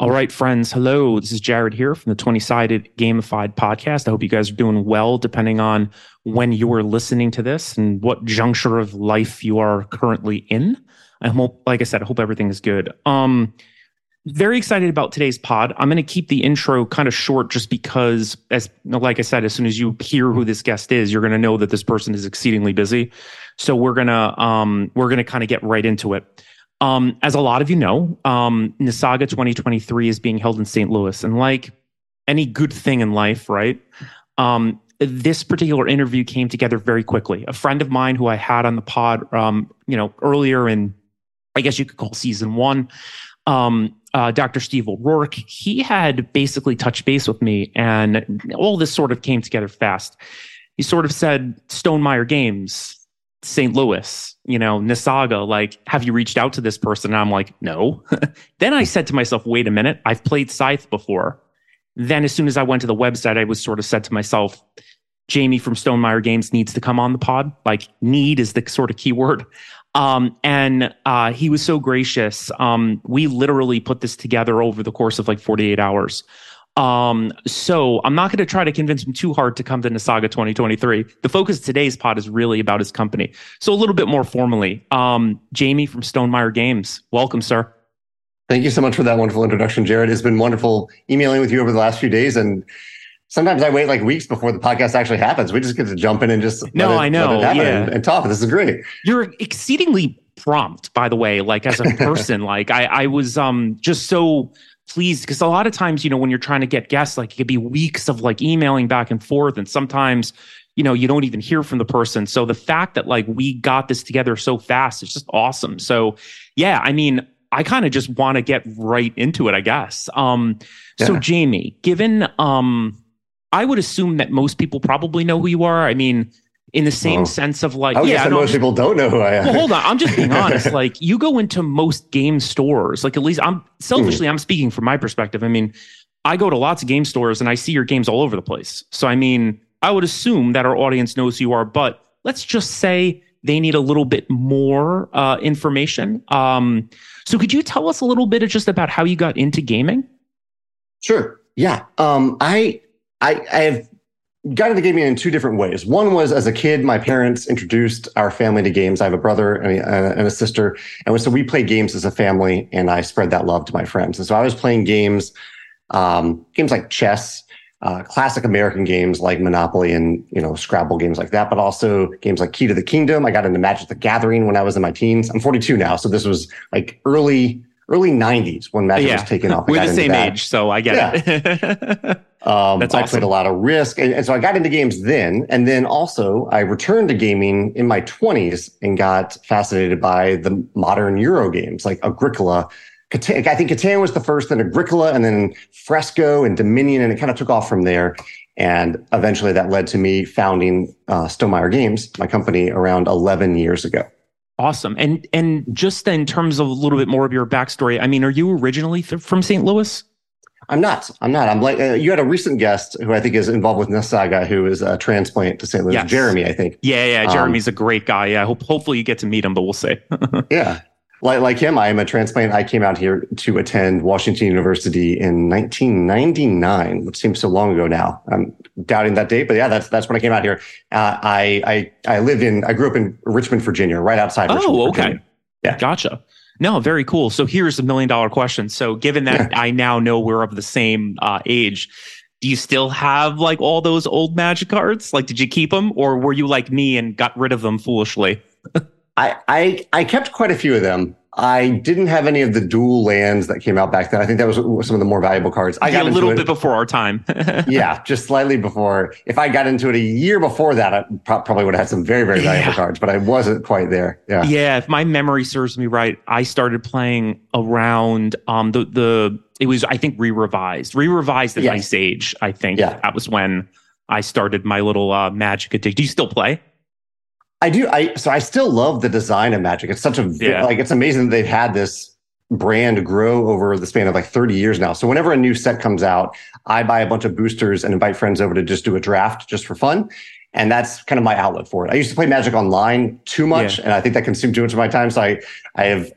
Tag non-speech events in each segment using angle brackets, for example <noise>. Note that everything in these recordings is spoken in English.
All right, friends. Hello. This is Jared here from the 20 Sided Gamified Podcast. I hope you guys are doing well, depending on when you are listening to this and what juncture of life you are currently in. I hope, like I said, I hope everything is good. Um, very excited about today's pod. I'm going to keep the intro kind of short just because, as like I said, as soon as you hear who this guest is, you're going to know that this person is exceedingly busy. So we're gonna um, we're gonna kind of get right into it. Um, as a lot of you know, um, NASAGA 2023 is being held in St. Louis. And like any good thing in life, right? Um, this particular interview came together very quickly. A friend of mine who I had on the pod, um, you know, earlier in, I guess you could call season one, um, uh, Dr. Steve O'Rourke, he had basically touched base with me, and all this sort of came together fast. He sort of said, Stonemaier Games, St. Louis, you know, NASAGA, like, have you reached out to this person? And I'm like, no. <laughs> then I said to myself, wait a minute, I've played Scythe before. Then as soon as I went to the website, I was sort of said to myself, Jamey from Stonemaier Games needs to come on the pod. Like, need is the sort of keyword. Um, and uh, he was so gracious. Um, we literally put this together over the course of like 48 hours. Um, so I'm not going to try to convince him too hard to come to NASAGA 2023. The focus of today's pod is really about his company. So a little bit more formally, um, Jamey from Stonemaier Games, welcome, sir. Thank you so much for that wonderful introduction, Jared. It's been wonderful emailing with you over the last few days, and sometimes I wait like weeks before the podcast actually happens. We just get to jump in and just no, it, I know, yeah, and, and talk. This is great. You're exceedingly prompt, by the way. Like as a <laughs> person, like I, I was um just so pleased because a lot of times you know when you're trying to get guests like it could be weeks of like emailing back and forth and sometimes you know you don't even hear from the person. So the fact that like we got this together so fast is just awesome. So yeah i mean i kind of just want to get right into it i guess. Um yeah. so jamey given um i would assume that most people probably know who you are. I mean in the same oh. sense of like, yeah, no, most people don't know who I am. Well, hold on. I'm just being honest. <laughs> Like, you go into most game stores, like, at least I'm selfishly, mm. I'm speaking from my perspective. I mean, I go to lots of game stores and I see your games all over the place. So, I mean, I would assume that our audience knows who you are, but let's just say they need a little bit more uh, information. Um, so, could you tell us a little bit just about how you got into gaming? Sure. Yeah. Um, I, I, I have got into gaming in two different ways. One was as a kid, my parents introduced our family to games. I have a brother and a, and a sister. And so we played games as a family and I spread that love to my friends. And so I was playing games, um, games like chess, uh, classic American games like Monopoly and, you know, Scrabble games like that, but also games like Key to the Kingdom. I got into Magic the Gathering when I was in my teens. I'm 42 now. So this was like early, early 90s when Magic yeah. was taking off. We're the same age, so I get yeah. it. <laughs> um, That's awesome. I played a lot of Risk, and, and, so I got into games then. And then also, I returned to gaming in my 20s and got fascinated by the modern Euro games like Agricola. I think Catan was the first, then Agricola, and then Fresco and Dominion, and it kind of took off from there. And eventually, that led to me founding uh, Stonemaier Games, my company, around 11 years ago. Awesome. And and just in terms of a little bit more of your backstory, I mean, are you originally th- from St. Louis? I'm not. I'm not. I'm like uh, you had a recent guest who I think is involved with NASAGA, who is a transplant to St. Louis. Yes. Jeremy, I think. Yeah, yeah. Jeremy's um, a great guy. Yeah. Hope hopefully you get to meet him, but we'll see. <laughs> yeah. Like like him, I am a transplant. I came out here to attend Washington University in 1999, which seems so long ago now. I'm doubting that date, but yeah, that's that's when I came out here. Uh, I I I lived in I grew up in Richmond, Virginia, right outside. Oh, Richmond, okay. Virginia. Yeah, gotcha. No, very cool. So here's a million dollar question. So given that <laughs> I now know we're of the same uh, age, do you still have like all those old magic cards? Like, did you keep them, or were you like me and got rid of them foolishly? <laughs> I I I kept quite a few of them. I didn't have any of the dual lands that came out back then. I think that was some of the more valuable cards. I got a little it, bit before our time. <laughs> yeah, just slightly before. If I got into it a year before that, I probably would have had some very, very valuable yeah. cards, but I wasn't quite there. Yeah. Yeah. If my memory serves me right, I started playing around um the the it was I think re-revised. Re-revised at yes. Ice Age, I think. Yeah. That was when I started my little uh magic addiction. Do you still play? I do. I so I still love the design of Magic. It's such a yeah. like it's amazing that they've had this brand grow over the span of like 30 years now. So whenever a new set comes out, I buy a bunch of boosters and invite friends over to just do a draft just for fun. And that's kind of my outlet for it. I used to play Magic online too much, yeah. and I think that consumed too much of my time. So I I have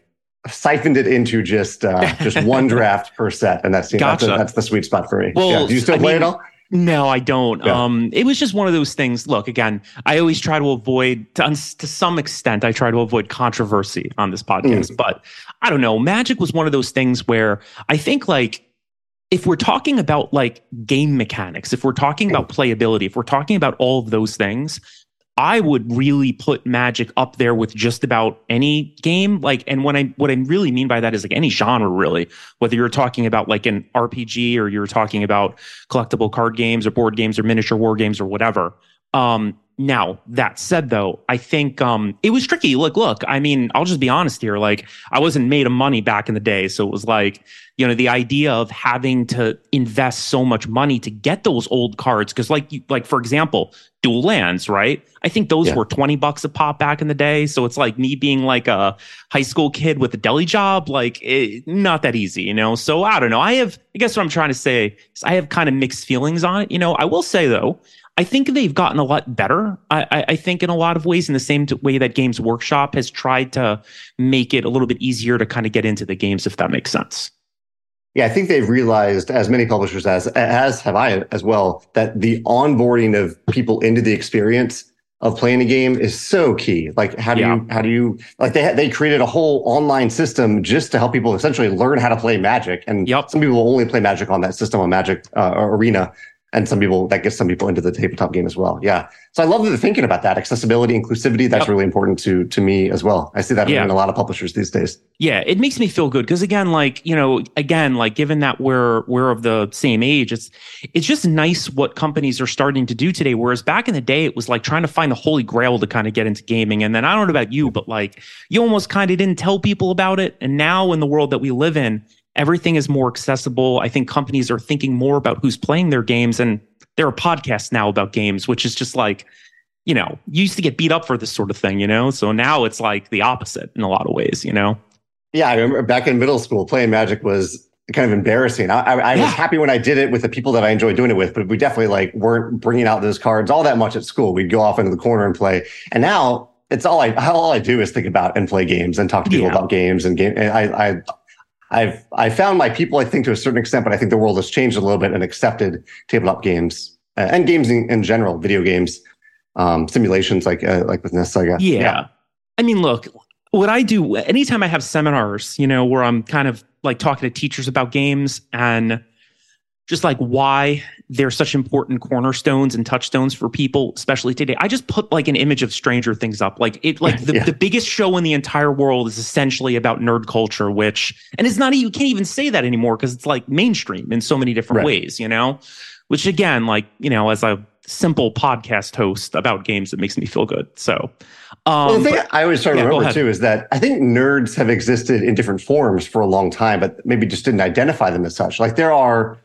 siphoned it into just uh, just one <laughs> draft per set, and that's, gotcha. that's, that's the sweet spot for me. Well, yeah. do you still I play mean, it all? No, I don't. Yeah. Um, it was just one of those things. Look, again, I always try to avoid, to, to some extent, I try to avoid controversy on this podcast. Mm. But I don't know. Magic was one of those things where I think, like, if we're talking about like game mechanics, if we're talking about playability, if we're talking about all of those things, I would really put Magic up there with just about any game. Like, and what I what I really mean by that is like any genre, really. Whether you're talking about like an RPG or you're talking about collectible card games or board games or miniature war games or whatever. Um, now, that said, though, I think um, it was tricky. Look, look, I mean, I'll just be honest here. Like, I wasn't made of money back in the day. So it was like, you know, the idea of having to invest so much money to get those old cards. Cause, like, like for example, dual lands, right? I think those yeah. were 20 bucks a pop back in the day. So it's like me being like a high school kid with a deli job, like, it, not that easy, you know? So I don't know. I have, I guess what I'm trying to say is I have kind of mixed feelings on it. You know, I will say, though, I think they've gotten a lot better. I, I, I, think in a lot of ways, in the same way that Games Workshop has tried to make it a little bit easier to kind of get into the games, if that makes sense. Yeah, I think they've realized, as many publishers as as have I as well, that the onboarding of people into the experience of playing a game is so key. Like, how do yeah. you how do you like they they created a whole online system just to help people essentially learn how to play Magic, and yep. some people only play Magic on that system on Magic uh, Arena and some people that gets some people into the tabletop game as well. Yeah. So I love that they're thinking about that accessibility, inclusivity. That's yep. really important to to me as well. I see that yeah. in a lot of publishers these days. Yeah, it makes me feel good because again, like you know, again, like given that we're we're of the same age, it's it's just nice what companies are starting to do today. Whereas back in the day, it was like trying to find the holy grail to kind of get into gaming. And then I don't know about you, but like you almost kind of didn't tell people about it. And now in the world that we live in everything is more accessible. I think companies are thinking more about who's playing their games. And there are podcasts now about games, which is just like, you know, you used to get beat up for this sort of thing, you know? So now it's like the opposite in a lot of ways, you know? Yeah, I remember back in middle school, playing Magic was kind of embarrassing. I, I, I yeah. was happy when I did it with the people that I enjoyed doing it with, but we definitely like weren't bringing out those cards all that much at school. We'd go off into the corner and play. And now it's all I all I do is think about and play games and talk to people yeah. about games and game. And I, I I've I found my people, I think, to a certain extent, but I think the world has changed a little bit and accepted tabletop games uh, and games in, in, general, video games, um, simulations like uh, like with Saga. Yeah. yeah. I mean, look, what I do anytime I have seminars, you know, where I'm kind of like talking to teachers about games and just like why they're such important cornerstones and touchstones for people, especially today. I just put like an image of Stranger Things up. Like it, like <laughs> the, yeah. the biggest show in the entire world is essentially about nerd culture, which, and it's not, you can't even say that anymore because it's like mainstream in so many different right. ways, you know? Which again, like, you know, as a simple podcast host about games, it makes me feel good. So, um, well, the thing but, I always try to yeah, remember too is that I think nerds have existed in different forms for a long time, but maybe just didn't identify them as such. Like there are,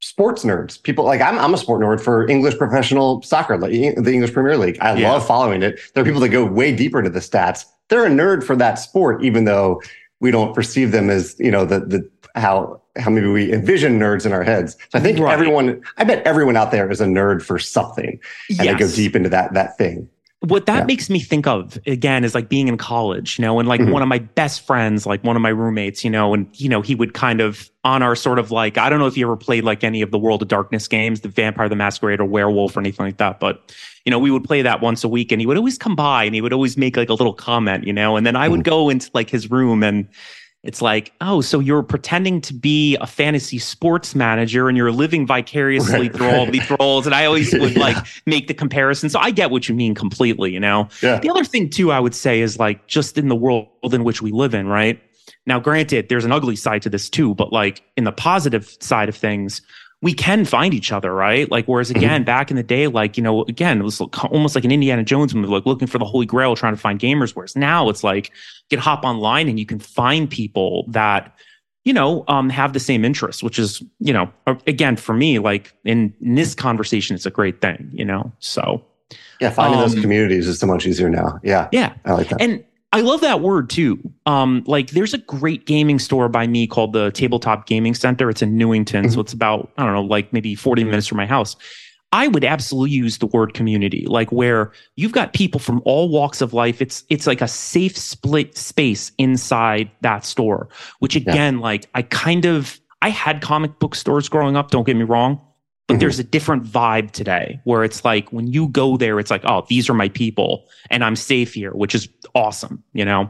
sports nerds. People like I'm, I'm a sport nerd for English professional soccer, like the English Premier League. I yeah. love following it. There are people that go way deeper into the stats. They're a nerd for that sport, even though we don't perceive them as, you know, the, the, how, how maybe we envision nerds in our heads. So I think right. everyone, I bet everyone out there is a nerd for something and yes. they go deep into that, that thing what that yeah. makes me think of again is like being in college, you know, and like mm-hmm. one of my best friends, like one of my roommates, you know, and you know, he would kind of on our sort of like I don't know if you ever played like any of the World of Darkness games, the Vampire the Masquerade or Werewolf or anything like that, but you know, we would play that once a week and he would always come by and he would always make like a little comment, you know, and then I would mm-hmm. go into like his room and it's like, oh, so you're pretending to be a fantasy sports manager and you're living vicariously right, through right. all these roles. And I always <laughs> would yeah. like make the comparison. So I get what you mean completely, you know? Yeah. The other thing too, I would say is like just in the world in which we live in, right? Now, granted, there's an ugly side to this too, but like in the positive side of things, we can find each other, right? Like, whereas mm-hmm. again, mm-hmm. back in the day, like, you know, again, it was almost like an Indiana Jones movie, like looking for the Holy Grail, trying to find gamers. Whereas now it's like, you can hop online and you can find people that, you know, um, have the same interests, which is, you know, again, for me, like in, in this conversation, it's a great thing, you know? So, yeah, finding um, those communities is so much easier now. Yeah. Yeah. I like that. And, I love that word too. Um, like there's a great gaming store by me called the Tabletop Gaming Center. It's in Newington. Mm-hmm. So it's about, I don't know, like maybe 40 minutes from my house. I would absolutely use the word community, like where you've got people from all walks of life. It's it's like a safe split space inside that store, which again, yeah. like I kind of I had comic book stores growing up, don't get me wrong. But mm-hmm. there's a different vibe today where it's like when you go there, it's like, oh, these are my people and I'm safe here, which is awesome, you know?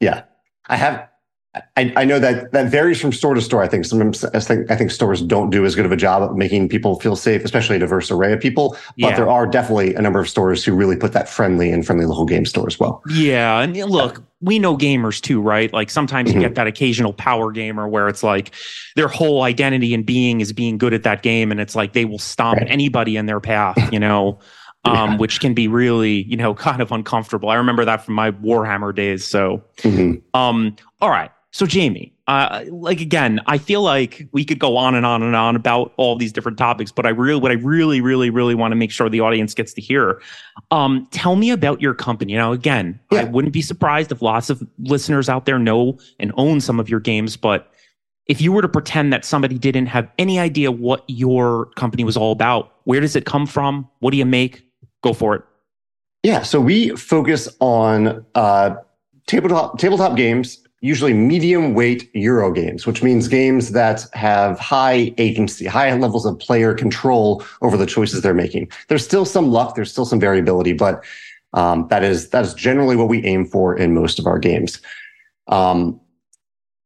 Yeah. I have I, I, know that that varies from store to store. I think sometimes I think I think stores don't do as good of a job of making people feel safe, especially a diverse array of people. But yeah. there are definitely a number of stores who really put that friendly and friendly local game store as well. Yeah, and look, we know gamers too, right? Like sometimes mm-hmm. you get that occasional power gamer where it's like their whole identity and being is being good at that game, and it's like they will stomp right. anybody in their path, you know. <laughs> Um, yeah. which can be really, you know, <laughs> kind of uncomfortable. I remember that from my Warhammer days. So, mm-hmm. um, all right. So, Jamey, uh, like again, I feel like we could go on and on and on about all these different topics, but I really, what I really, really, really want to make sure the audience gets to hear. Um, tell me about your company. Now, again, yeah. I wouldn't be surprised if lots of listeners out there know and own some of your games, but if you were to pretend that somebody didn't have any idea what your company was all about, where does it come from? What do you make? Go for it. Yeah, so we focus on uh, tabletop tabletop games usually medium weight Euro games, which means games that have high agency, high levels of player control over the choices they're making. There's still some luck, there's still some variability, but um, that is that is generally what we aim for in most of our games. Um,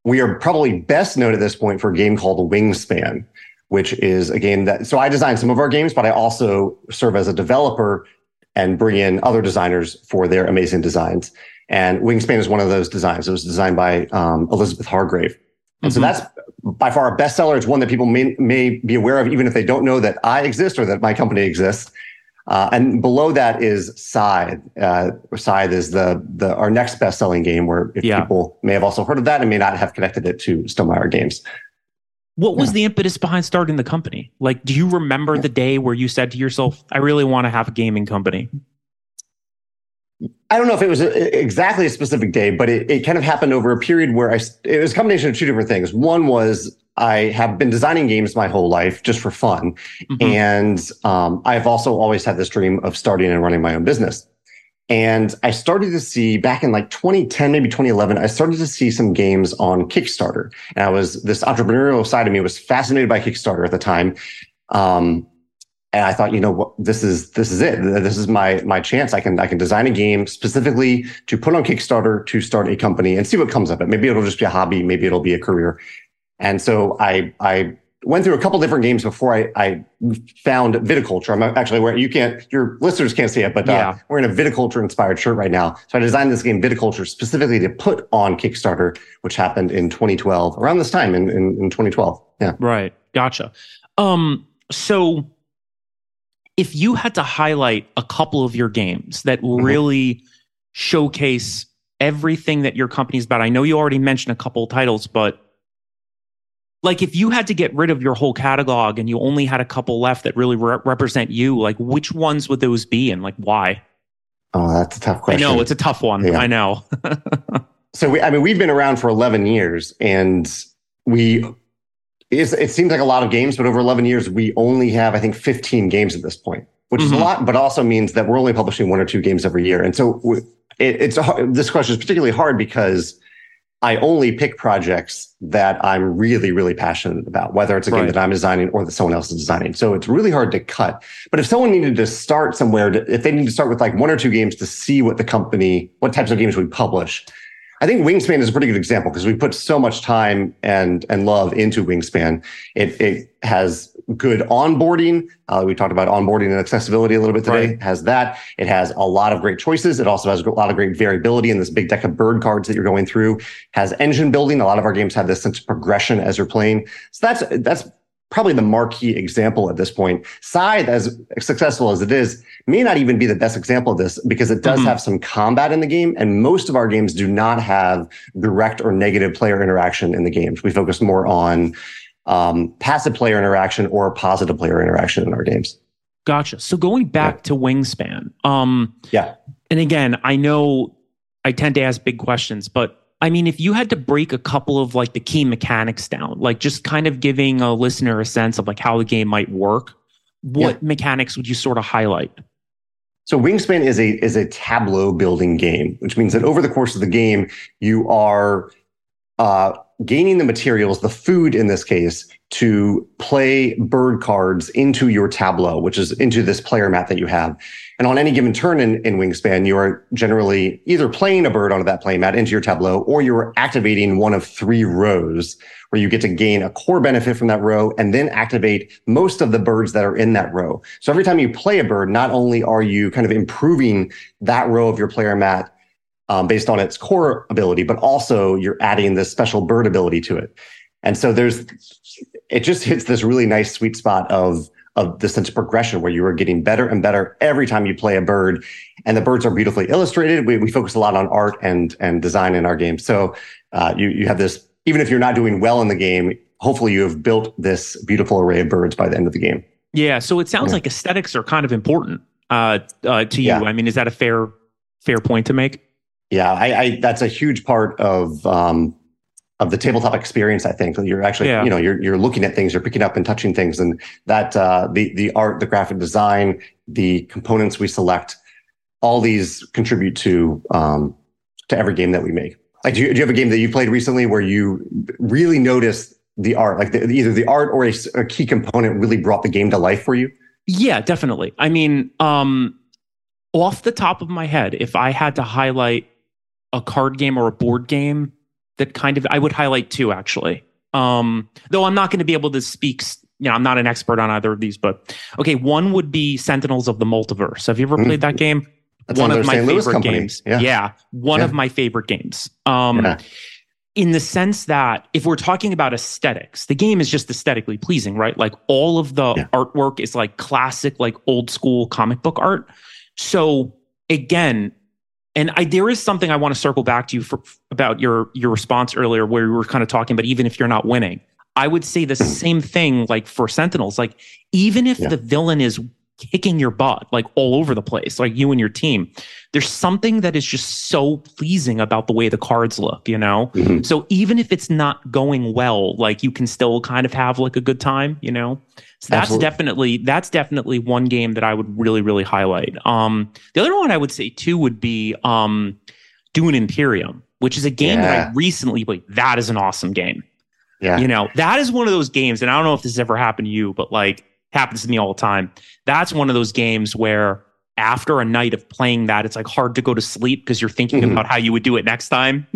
we are probably best known at this point for a game called Wingspan, which is a game that so I design some of our games, but I also serve as a developer and bring in other designers for their amazing designs. And Wingspan is one of those designs. It was designed by um, Elizabeth Hargrave. And mm-hmm. so that's by far a bestseller. It's one that people may, may be aware of, even if they don't know that I exist or that my company exists. Uh, and below that is Scythe. Uh, Scythe is the the our next best selling game. Where if yeah. people may have also heard of that and may not have connected it to Stonemaier Games. What was yeah. the impetus behind starting the company? Like, do you remember the day where you said to yourself, "I really want to have a gaming company"? I don't know if it was a, exactly a specific day, but it, it kind of happened over a period where I, it was a combination of two different things. One was I have been designing games my whole life just for fun. Mm-hmm. And um, I've also always had this dream of starting and running my own business. And I started to see back in like 2010, maybe 2011, I started to see some games on Kickstarter. And I was, this entrepreneurial side of me was fascinated by Kickstarter at the time. Um, and I thought, you know, what, this is this is it. This is my my chance. I can I can design a game specifically to put on Kickstarter to start a company and see what comes of it. Maybe it'll just be a hobby. Maybe it'll be a career. And so I I went through a couple different games before I, I found viticulture. I'm actually where you can't your listeners can't see it, but uh, yeah. we're in a viticulture inspired shirt right now. So I designed this game viticulture specifically to put on Kickstarter, which happened in 2012, around this time in in, in 2012. Yeah, right. Gotcha. Um. So if you had to highlight a couple of your games that mm-hmm. really showcase everything that your company's about, I know you already mentioned a couple of titles, but like if you had to get rid of your whole catalog and you only had a couple left that really re- represent you, like which ones would those be and like why? Oh, that's a tough question. I know it's a tough one. Yeah. I know. <laughs> so we, I mean, we've been around for 11 years and we it seems like a lot of games, but over 11 years, we only have, I think, 15 games at this point, which mm-hmm. is a mm-hmm. lot, but also means that we're only publishing one or two games every year. And so it, it's a, this question is particularly hard because I only pick projects that I'm really, really passionate about, whether it's a right. game that I'm designing or that someone else is designing. So it's really hard to cut. But if someone needed to start somewhere, to, if they need to start with like one or two games to see what the company, what types of games we publish, I think Wingspan is a pretty good example because we put so much time and and love into Wingspan. It it has good onboarding. Uh, we talked about onboarding and accessibility a little bit today. Right. It has that. It has a lot of great choices. It also has a lot of great variability in this big deck of bird cards that you're going through. Has engine building. A lot of our games have this sense of progression as you're playing. So that's that's probably the marquee example at this point. Scythe, as successful as it is, may not even be the best example of this because it does Mhm. have some combat in the game, and most of our games do not have direct or negative player interaction in the games. We focus more on um, passive player interaction or positive player interaction in our games. Gotcha. So going back to Wingspan, um, Yeah. and again, I know I tend to ask big questions, but I mean, if you had to break a couple of like the key mechanics down, like just kind of giving a listener a sense of like how the game might work, what mechanics would you sort of highlight? So Wingspan is a is a tableau building game, which means that over the course of the game, you are uh, gaining the materials, the food in this case, to play bird cards into your tableau, which is into this player mat that you have. And on any given turn in, in Wingspan, you are generally either playing a bird onto that play mat into your tableau, or you're activating one of three rows where you get to gain a core benefit from that row and then activate most of the birds that are in that row. So every time you play a bird, not only are you kind of improving that row of your player mat um, based on its core ability, but also you're adding this special bird ability to it. And so there's, it just hits this really nice sweet spot of of the sense of progression where you are getting better and better every time you play a bird, and the birds are beautifully illustrated. We, we focus a lot on art and and design in our game, so uh, you you have this. Even if you're not doing well in the game, hopefully you have built this beautiful array of birds by the end of the game. Yeah. So it sounds Yeah. like aesthetics are kind of important uh, uh, to you. Yeah. I mean, is that a fair fair point to make? Yeah, I, I that's a huge part of um, of the tabletop experience. I think you're actually, Yeah. you know, you're you're looking at things, you're picking up and touching things, and that uh, the the art, the graphic design, the components we select, all these contribute to um, to every game that we make. Like, do you, do you have a game that you played recently where you really noticed the art, like the, either the art or a key component really brought the game to life for you? Yeah, definitely. I mean, um, off the top of my head, if I had to highlight a card game or a board game that kind of, I would highlight two actually. Um, though I'm not going to be able to speak, you know, I'm not an expert on either of these, but okay, one would be Sentinels of the Multiverse. Have you ever Mhm. played that game? That's one of my St. Favorite games. Yeah. one Yeah. of my favorite games. Um, Yeah. in the sense that if we're talking about aesthetics, the game is just aesthetically pleasing, right? Like all of the Yeah. artwork is like classic, like old school comic book art. So again, and I, there is something I want to circle back to you for, about your your response earlier, where we were kind of talking about even if you're not winning, I would say the same thing like for Sentinels. Like even if Yeah. the villain is kicking your butt like all over the place, like you and your team, there's something that is just so pleasing about the way the cards look, you know? Mhm. So even if it's not going well, like you can still kind of have like a good time, you know? So that's Absolutely. definitely that's definitely one game that I would really, really highlight. Um the other one I would say too would be um Dune Imperium, which is a game that I recently played. That is an awesome game. Yeah. You know, that is one of those games, and I don't know if this has ever happened to you, but like happens to me all the time. That's one of those games where after a night of playing that, it's like hard to go to sleep because you're thinking Mhm. about how you would do it next time. <laughs>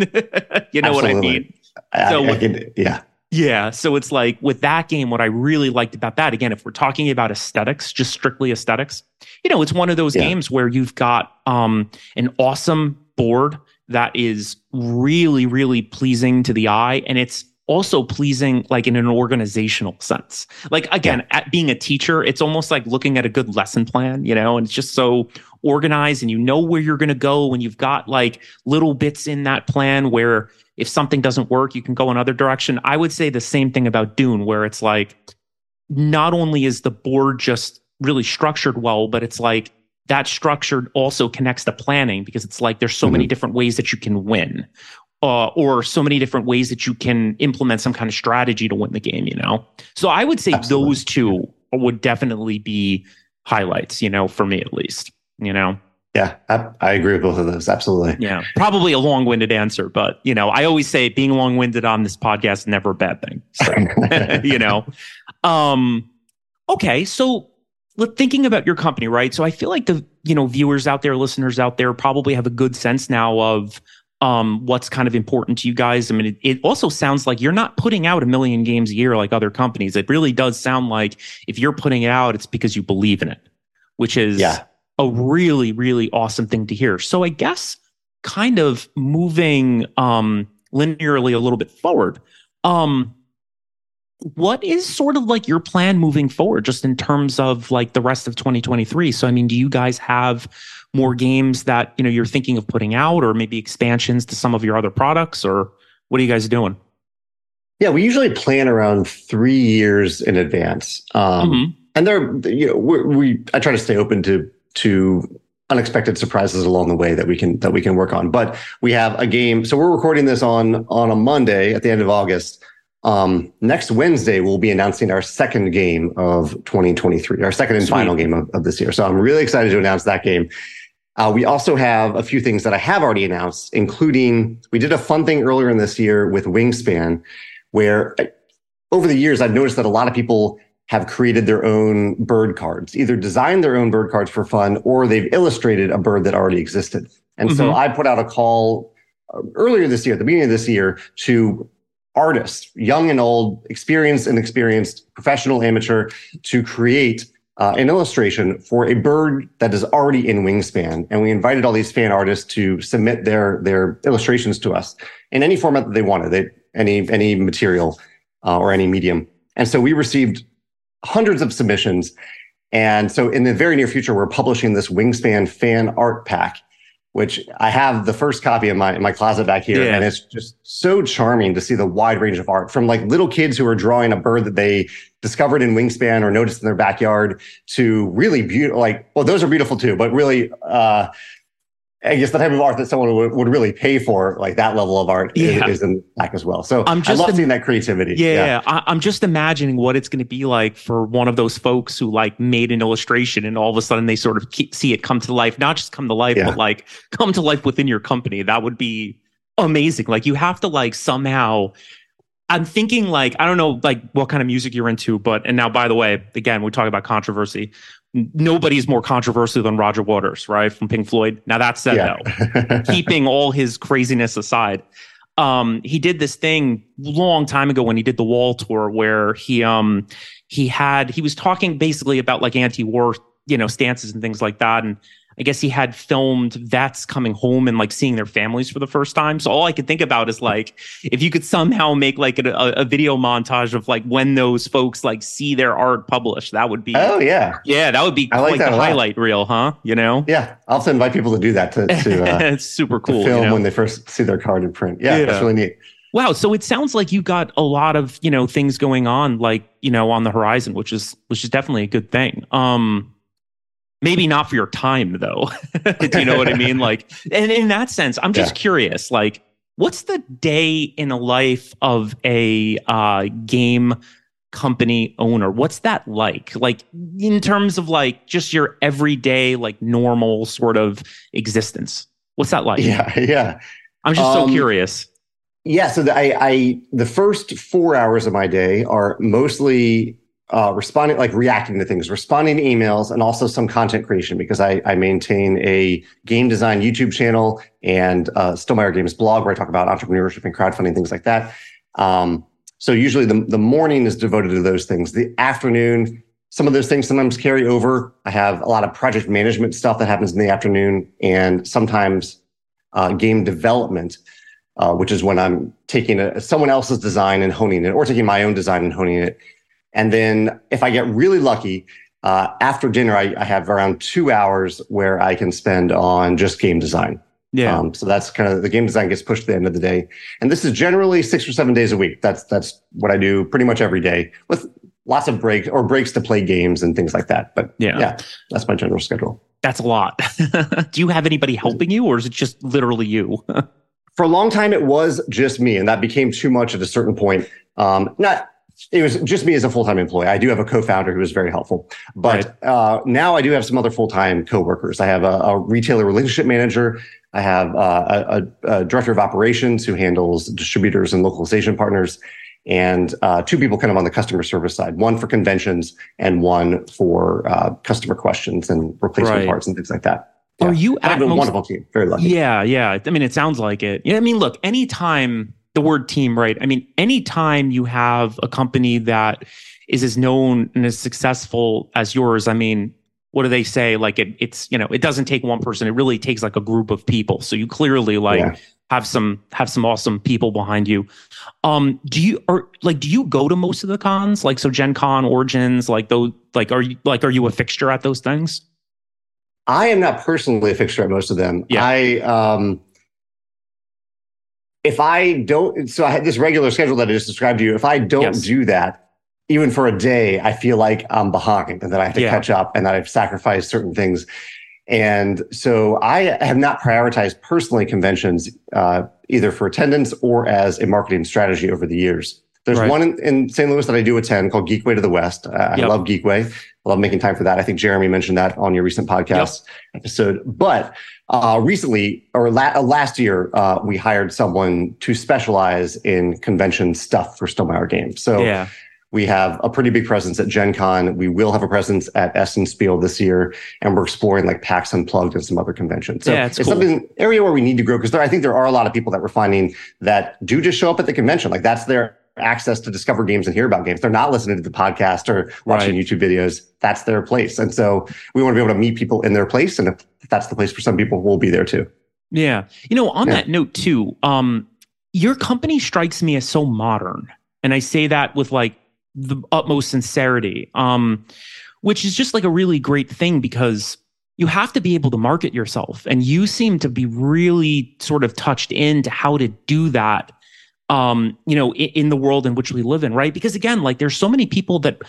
you know what I mean? I- So- I can- yeah. Yeah. So it's like with that game, what I really liked about that, again, if we're talking about aesthetics, just strictly aesthetics, you know, it's one of those Yeah. games where you've got um, an awesome board that is really, really pleasing to the eye. And it's also pleasing like in an organizational sense. Like again, at being a teacher, it's almost like looking at a good lesson plan, you know, and it's just so organized and you know where you're going to go when you've got like little bits in that plan where if something doesn't work, you can go another direction. I would say the same thing about Dune, where it's like not only is the board just really structured well, but it's like that structure also connects to planning because it's like there's so many mm-hmm. different ways that you can win. Uh, or so many different ways that you can implement some kind of strategy to win the game, you know? So I would say Absolutely. those two would definitely be highlights, you know, for me at least, you know? Yeah. I, I agree with both of those. Absolutely. Yeah, probably a long-winded answer, but you know, I always say being long-winded on this podcast is never a bad thing. So, <laughs> <laughs> you know, um, okay, so thinking about your company, right? So I feel like the you know viewers out there, listeners out there, probably have a good sense now of um, what's kind of important to you guys. I mean, it, it, also sounds like you're not putting out a million games a year like other companies. It really does sound like if you're putting it out, it's because you believe in it, which is yeah. a really, really awesome thing to hear. So I guess kind of moving um, linearly a little bit forward. Um, what is sort of like your plan moving forward just in terms of like the rest of 2023 so i mean do you guys have more games that you know you're thinking of putting out or maybe expansions to some of your other products or what are you guys doing yeah we usually plan around three years in advance um, mm-hmm. and there you know we, we i try to stay open to to unexpected surprises along the way that we can that we can work on but we have a game so we're recording this on on a monday at the end of august um, next Wednesday, we'll be announcing our second game of 2023, our second and Sweet. final game of, of, this year. So I'm really excited to announce that game. Uh, we also have a few things that I have already announced, including we did a fun thing earlier in this year with Wingspan, where uh, over the years, I've noticed that a lot of people have created their own bird cards, either designed their own bird cards for fun or they've illustrated a bird that already existed. And mm-hmm. so I put out a call uh, earlier this year, at the beginning of this year, to artists, young and old, experienced and experienced, professional, amateur, to create uh, an illustration for a bird that is already in wingspan. And we invited all these fan artists to submit their, their illustrations to us in any format that they wanted, they, any, any material uh, or any medium. And so we received hundreds of submissions. And so in the very near future, we're publishing this wingspan fan art pack which I have the first copy in my in my closet back here, yeah. and it's just so charming to see the wide range of art from like little kids who are drawing a bird that they discovered in wingspan or noticed in their backyard to really beautiful like well those are beautiful too, but really uh, I guess the type of art that someone would, would really pay for, like that level of art, yeah. is, is, in back as well. So I'm just I love seeing that creativity. Yeah, yeah. I, am just imagining what it's going to be like for one of those folks who like made an illustration and all of a sudden they sort of keep, see it come to life, not just come to life, yeah. but like come to life within your company. That would be amazing. Like you have to like somehow I'm thinking like I don't know like what kind of music you're into, but and now by the way, again we talk about controversy nobody's more controversial than Roger Waters, right? From Pink Floyd. Now that said, yeah. though, keeping <laughs> all his craziness aside, um, he did this thing long time ago when he did the wall tour where he um he had he was talking basically about like anti-war, you know, stances and things like that. And I guess he had filmed vets coming home and like seeing their families for the first time. So all I could think about is like if you could somehow make like a, a, video montage of like when those folks like see their art published, that would be oh yeah yeah that would be I like, like that the highlight reel, huh? You know? Yeah, I'll also invite people to do that to, to <laughs> uh, it's super cool film you know? when they first see their card in print. Yeah, yeah, that's really neat. Wow, so it sounds like you got a lot of you know things going on like you know on the horizon, which is which is definitely a good thing. Um, maybe not for your time though. <laughs> Do you know what i mean? Like and in that sense i'm just yeah. curious like what's the day in the life of a uh, game company owner? What's that like? Like in terms of like just your everyday like normal sort of existence what's that like? Yeah <laughs> yeah. I'm just um, so curious. yeah so the, I, I the first four hours of my day are mostly uh, responding, like reacting to things, responding to emails, and also some content creation because I, I maintain a game design YouTube channel and uh, Stonemaier Games blog where I talk about entrepreneurship and crowdfunding, things like that. Um, so usually the, the morning is devoted to those things. The afternoon, some of those things sometimes carry over. I have a lot of project management stuff that happens in the afternoon and sometimes uh, game development. Uh, which is when I'm taking a, someone else's design and honing it, or taking my own design and honing it. And then if I get really lucky, uh, after dinner, I, I, have around two hours where I can spend on just game design. Yeah. Um, so that's kind of the game design gets pushed to the end of the day. And this is generally six or seven days a week. That's, that's what I do pretty much every day with lots of breaks or breaks to play games and things like that. But yeah, yeah that's my general schedule. That's a lot. <laughs> do you have anybody helping you or is it just literally you? <laughs> For a long time, it was just me, and that became too much at a certain point. Um, not it was just me as a full-time employee. I do have a co-founder who was very helpful, but right. uh, now I do have some other full-time co-workers. I have a, a retailer relationship manager. I have uh, a, a, director of operations who handles distributors and localization partners, and uh, two people kind of on the customer service side. One for conventions and one for uh, customer questions and replacement right. parts and things like that. Are you at most, wonderful team? Very lucky. Yeah, yeah. I mean, it sounds like it. Yeah, I mean, look, anytime the word team, right? I mean, anytime you have a company that is as known and as successful as yours, I mean, what do they say? Like it, it's you know, it doesn't take one person. It really takes like a group of people. So you clearly like yeah. have some have some awesome people behind you. Um, do you or like do you go to most of the cons? Like so, Gen Con, Origins, like those. Like are you like are you a fixture at those things? I am not personally a fixture at most of them. Yeah. I um if I don't so I had this regular schedule that I just described to you. If I don't yes. do that, even for a day, I feel like I'm behind and that I have to yeah. catch up and that I've sacrificed certain things. And so I have not prioritized personally conventions uh, either for attendance or as a marketing strategy over the years. There's right. one in, in, St. Louis that I do attend called Geekway to the West. Uh, yep. I love Geekway. I love making time for that. I think Jeremy mentioned that on your recent podcast yep. episode. But uh, recently, or la- uh, last year, uh, we hired someone to specialize in convention stuff for Stonemaier Games. So yeah. We have a pretty big presence at Gen Con. We will have a presence at Essen Spiel this year, and we're exploring like PAX Unplugged and some other conventions. So yeah, it's, it's cool. something area where we need to grow because I think there are a lot of people that we're finding that do just show up at the convention. Like that's their access to discover games and hear about games. They're not listening to the podcast or watching right. YouTube videos. That's their place. And so we want to be able to meet people in their place. And if that's the place for some people, we'll be there too. Yeah. You know, on yeah. that note too, um, your company strikes me as so modern. And I say that with like the utmost sincerity, um, which is just like a really great thing because you have to be able to market yourself. And you seem to be really sort of touched into how to do that, um, you know, in, in the world in which we live in, right? Because again, like there's so many people that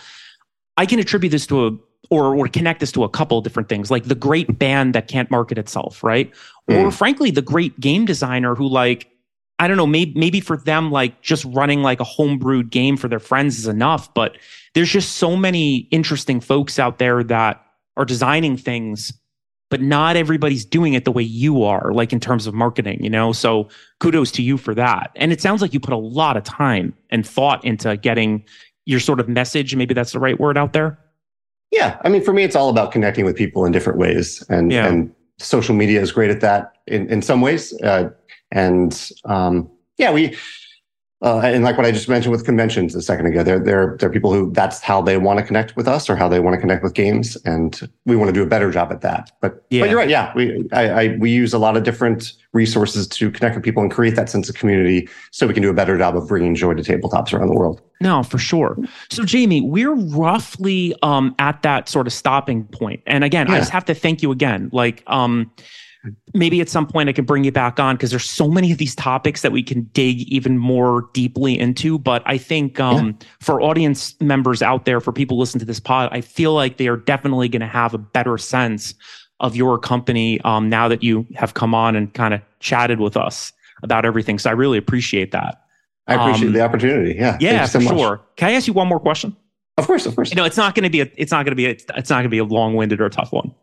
I can attribute this to a or or connect this to a couple different things like the great band that can't market itself right mm. or frankly the great game designer who like I don't know, maybe maybe for them, like just running like a homebrewed game for their friends is enough. But there's just so many interesting folks out there that are designing things, but not everybody's doing it the way you are, like in terms of marketing, you know? So kudos to you for that. And it sounds like you put a lot of time and thought into getting your sort of message. Maybe that's the right word out there. Yeah. I mean, for me, it's all about connecting with people in different ways. And, yeah. and social media is great at that in, in some ways. Uh, and um, yeah, we uh, and like what I just mentioned with conventions a second ago, there there there are people who that's how they want to connect with us or how they want to connect with games, and we want to do a better job at that. But yeah. but you're right, yeah, we I, I, we use a lot of different resources to connect with people and create that sense of community, so we can do a better job of bringing joy to tabletops around the world. No, for sure. So Jamey, we're roughly um, at that sort of stopping point. and again, yeah. I just have to thank you again, like. Um, maybe at some point I can bring you back on because there's so many of these topics that we can dig even more deeply into. But I think um, yeah. for audience members out there, for people listening to this pod, I feel like they are definitely going to have a better sense of your company um, now that you have come on and kind of chatted with us about everything. So I really appreciate that. I appreciate um, the opportunity. Yeah. Yeah, so for much. sure. Can I ask you one more question? Of course, of course. You know, it's not going to be a, it's not going to be a, it's not going to be a long-winded or a tough one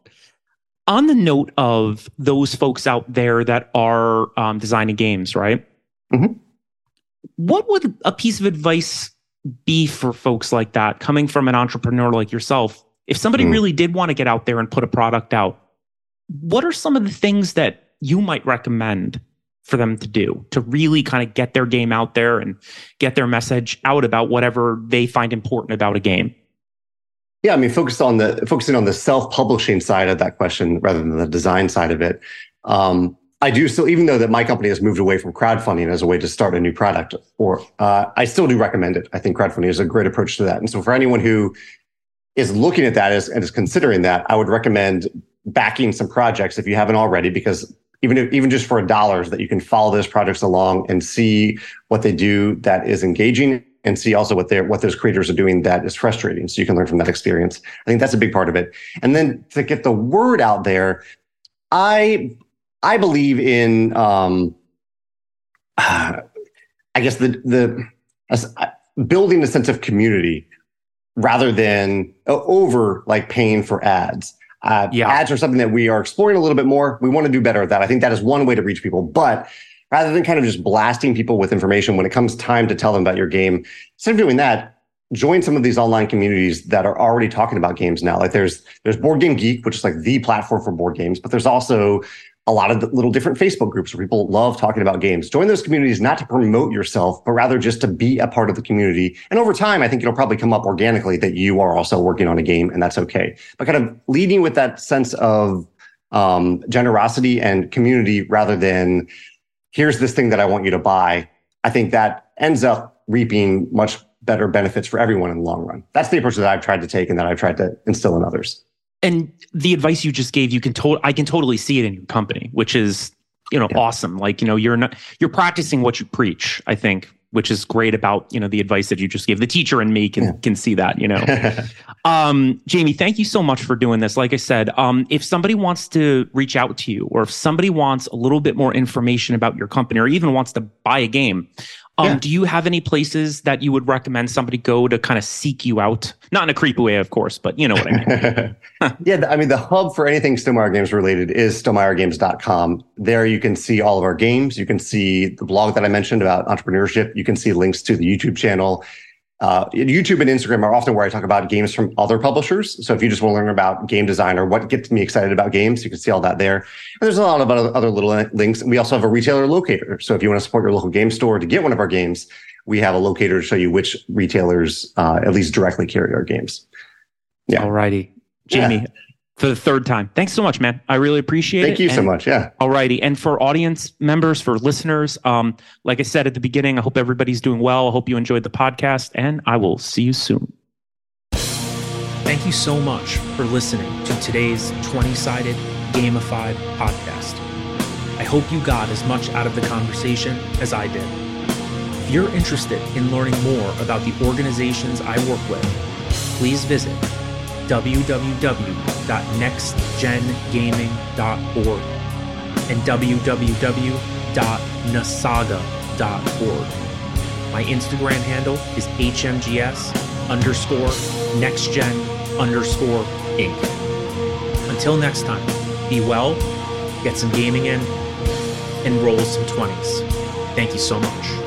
on the note of those folks out there that are um, designing games, right? Mm-hmm. What would a piece of advice be for folks like that coming from an entrepreneur like yourself? If somebody mm. really did want to get out there and put a product out, what are some of the things that you might recommend for them to do to really kind of get their game out there and get their message out about whatever they find important about a game? Yeah, I mean, on the focusing on the self-publishing side of that question rather than the design side of it. Um, I do still, even though that my company has moved away from crowdfunding as a way to start a new product, or uh, I still do recommend it. I think crowdfunding is a great approach to that. And so, for anyone who is looking at that as, and is considering that, I would recommend backing some projects if you haven't already, because even if, even just for a dollar, that you can follow those projects along and see what they do that is engaging and see also what they what those creators are doing that is frustrating. So you can learn from that experience. I think that's a big part of it. And then to get the word out there, I I believe in um, uh, I guess the the uh, building a sense of community rather than uh, over like paying for ads. Uh, yeah. Ads are something that we are exploring a little bit more. We want to do better at that. I think that is one way to reach people, but rather than kind of just blasting people with information when it comes time to tell them about your game, instead of doing that, join some of these online communities that are already talking about games now. Like there's there's Board Game Geek, which is like the platform for board games, but there's also a lot of little different Facebook groups where people love talking about games. Join those communities not to promote yourself, but rather just to be a part of the community. And over time, I think it'll probably come up organically that you are also working on a game, and that's okay. But kind of leading with that sense of um, generosity and community rather than here's this thing that I want you to buy. I think that ends up reaping much better benefits for everyone in the long run. That's the approach that I've tried to take and that I've tried to instill in others. And the advice you just gave, you can to- I can totally see it in your company, which is you know yeah. awesome. Like you know you're not you're practicing what you preach. I think which is great about you know the advice that you just gave. The teacher and me can yeah. can see that. You know, <laughs> um, Jamey, thank you so much for doing this. Like I said, um, if somebody wants to reach out to you, or if somebody wants a little bit more information about your company, or even wants to buy a game, um, yeah. Do you have any places that you would recommend somebody go to kind of seek you out? Not in a creepy way, of course, but you know what I mean. <laughs> yeah, I mean, the hub for anything Stonemaier Games related is stonemaiergames.com. There you can see all of our games. You can see the blog that I mentioned about entrepreneurship. You can see links to the YouTube channel. Uh, YouTube and Instagram are often where I talk about games from other publishers. So if you just want to learn about game design or what gets me excited about games, you can see all that there. And there's a lot of other little links. We also have a retailer locator. So if you want to support your local game store to get one of our games, we have a locator to show you which retailers uh, at least directly carry our games. Yeah. All righty. Jamey, yeah for the third time. Thanks so much, man. I really appreciate Thank it. Thank you and, so much. Yeah. All righty. And for audience members, for listeners, um, like I said at the beginning, I hope everybody's doing well. I hope you enjoyed the podcast, and I will see you soon. Thank you so much for listening to today's 20 sided gamified podcast. I hope you got as much out of the conversation as I did. If you're interested in learning more about the organizations I work with, please visit www.nextgengaming.org and www.nasaga.org. My Instagram handle is hmgs underscore nextgen underscore inc. Until next time, be well, get some gaming in, and roll some 20s. Thank you so much.